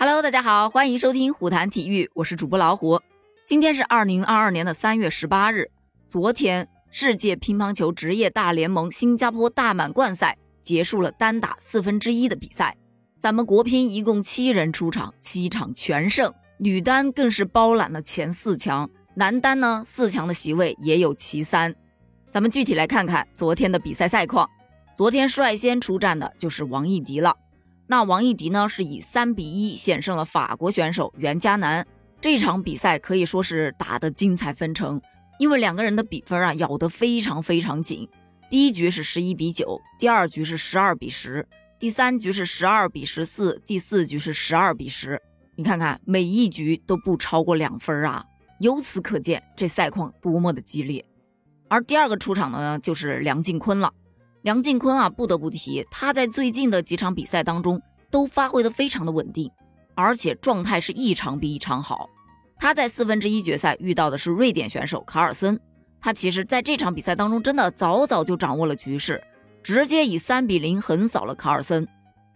Hello，大家好，欢迎收听虎谈体育，我是主播老虎。今天是二零二二年的三月十八日，昨天世界乒乓球职业大联盟新加坡大满贯赛结束了单打四分之一的比赛，咱们国乒一共七人出场，七场全胜，女单更是包揽了前四强，男单呢四强的席位也有其三。咱们具体来看看昨天的比赛赛况。昨天率先出战的就是王艺迪了。那王艺迪呢，是以三比一险胜了法国选手袁嘉楠。这场比赛可以说是打得精彩纷呈，因为两个人的比分啊咬得非常非常紧。第一局是十一比九，第二局是十二比十，第三局是十二比十四，第四局是十二比十。你看看每一局都不超过两分啊，由此可见这赛况多么的激烈。而第二个出场的呢，就是梁靖昆了。梁靖昆啊，不得不提，他在最近的几场比赛当中都发挥的非常的稳定，而且状态是一场比一场好。他在四分之一决赛遇到的是瑞典选手卡尔森，他其实在这场比赛当中真的早早就掌握了局势，直接以三比零横扫了卡尔森。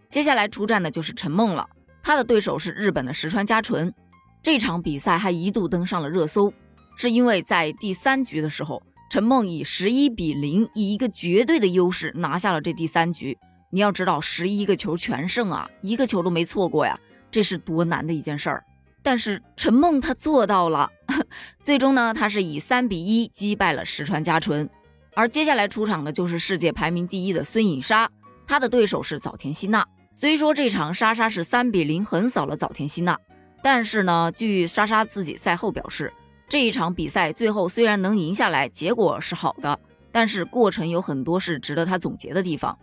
接下来出战的就是陈梦了，他的对手是日本的石川佳纯。这场比赛还一度登上了热搜，是因为在第三局的时候。陈梦以十一比零，以一个绝对的优势拿下了这第三局。你要知道，十一个球全胜啊，一个球都没错过呀，这是多难的一件事儿。但是陈梦她做到了，最终呢，她是以三比一击败了石川佳纯。而接下来出场的就是世界排名第一的孙颖莎，她的对手是早田希娜。虽说这场莎莎是三比零横扫了早田希娜，但是呢，据莎莎自己赛后表示。这一场比赛最后虽然能赢下来，结果是好的，但是过程有很多是值得他总结的地方，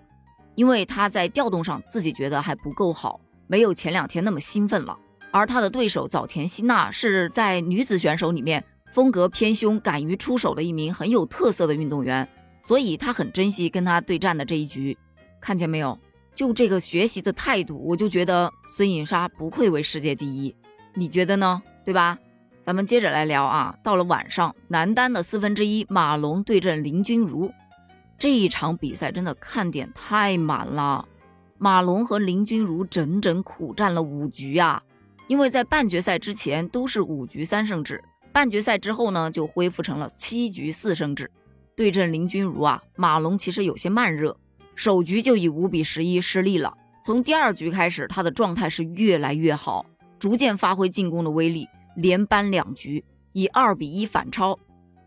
因为他在调动上自己觉得还不够好，没有前两天那么兴奋了。而他的对手早田希娜是在女子选手里面风格偏凶、敢于出手的一名很有特色的运动员，所以他很珍惜跟他对战的这一局。看见没有？就这个学习的态度，我就觉得孙颖莎不愧为世界第一。你觉得呢？对吧？咱们接着来聊啊，到了晚上，男单的四分之一，马龙对阵林君如，这一场比赛真的看点太满了。马龙和林君如整整苦战了五局啊，因为在半决赛之前都是五局三胜制，半决赛之后呢就恢复成了七局四胜制。对阵林君如啊，马龙其实有些慢热，首局就以五比十一失利了。从第二局开始，他的状态是越来越好，逐渐发挥进攻的威力。连扳两局，以二比一反超，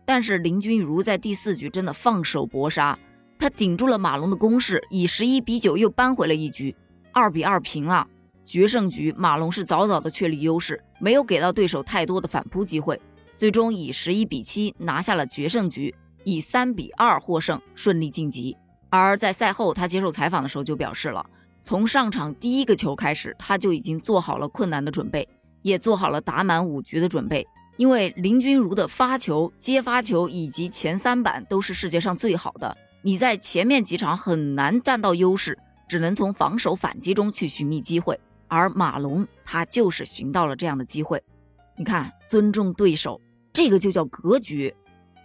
但是林君如在第四局真的放手搏杀，他顶住了马龙的攻势，以十一比九又扳回了一局，二比二平啊！决胜局马龙是早早的确立优势，没有给到对手太多的反扑机会，最终以十一比七拿下了决胜局，以三比二获胜，顺利晋级。而在赛后他接受采访的时候就表示了，从上场第一个球开始，他就已经做好了困难的准备。也做好了打满五局的准备，因为林君如的发球、接发球以及前三板都是世界上最好的。你在前面几场很难占到优势，只能从防守反击中去寻觅机会。而马龙他就是寻到了这样的机会。你看，尊重对手，这个就叫格局。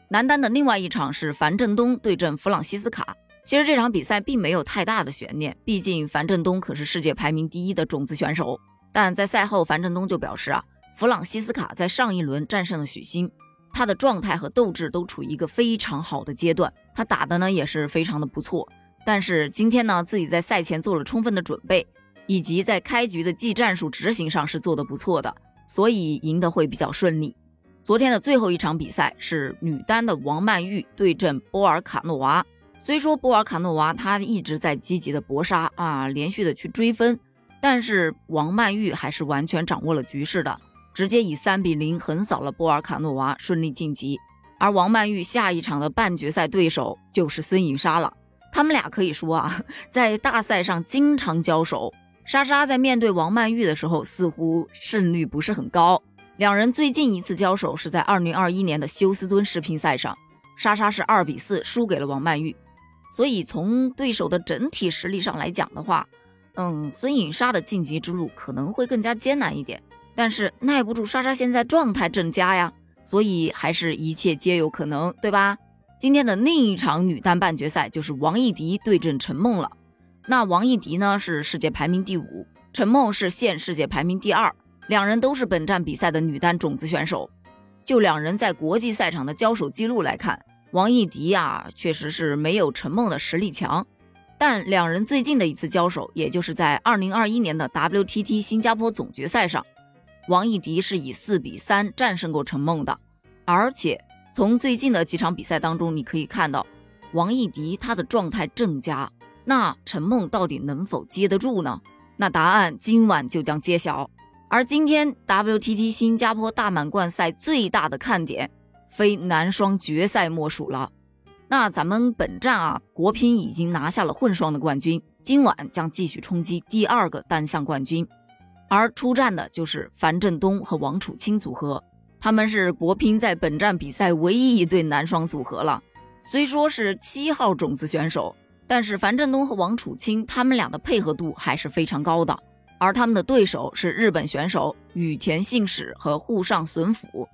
男单的另外一场是樊振东对阵弗朗西斯卡。其实这场比赛并没有太大的悬念，毕竟樊振东可是世界排名第一的种子选手。但在赛后，樊振东就表示啊，弗朗西斯卡在上一轮战胜了许昕，他的状态和斗志都处于一个非常好的阶段，他打的呢也是非常的不错。但是今天呢，自己在赛前做了充分的准备，以及在开局的技战术执行上是做的不错的，所以赢得会比较顺利。昨天的最后一场比赛是女单的王曼玉对阵波尔卡诺娃，虽说波尔卡诺娃她一直在积极的搏杀啊，连续的去追分。但是王曼玉还是完全掌握了局势的，直接以三比零横扫了波尔卡诺娃，顺利晋级。而王曼玉下一场的半决赛对手就是孙颖莎了。他们俩可以说啊，在大赛上经常交手。莎莎在面对王曼玉的时候，似乎胜率不是很高。两人最近一次交手是在二零二一年的休斯敦世乒赛上，莎莎是二比四输给了王曼玉。所以从对手的整体实力上来讲的话，嗯，孙颖莎的晋级之路可能会更加艰难一点，但是耐不住莎莎现在状态正佳呀，所以还是一切皆有可能，对吧？今天的另一场女单半决赛就是王艺迪对阵陈梦了。那王艺迪呢是世界排名第五，陈梦是现世界排名第二，两人都是本站比赛的女单种子选手。就两人在国际赛场的交手记录来看，王艺迪呀，确实是没有陈梦的实力强。但两人最近的一次交手，也就是在2021年的 WTT 新加坡总决赛上，王艺迪是以四比三战胜过陈梦的。而且从最近的几场比赛当中，你可以看到王艺迪他的状态正佳。那陈梦到底能否接得住呢？那答案今晚就将揭晓。而今天 WTT 新加坡大满贯赛最大的看点，非男双决赛莫属了。那咱们本站啊，国乒已经拿下了混双的冠军，今晚将继续冲击第二个单项冠军。而出战的就是樊振东和王楚钦组合，他们是国乒在本站比赛唯一一对男双组合了。虽说是七号种子选手，但是樊振东和王楚钦他们俩的配合度还是非常高的。而他们的对手是日本选手羽田信史和沪上隼辅，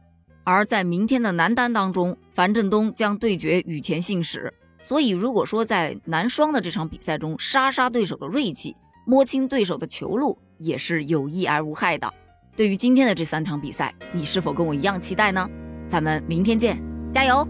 而在明天的男单当中，樊振东将对决羽田信史。所以，如果说在男双的这场比赛中杀杀对手的锐气，摸清对手的球路，也是有益而无害的。对于今天的这三场比赛，你是否跟我一样期待呢？咱们明天见，加油！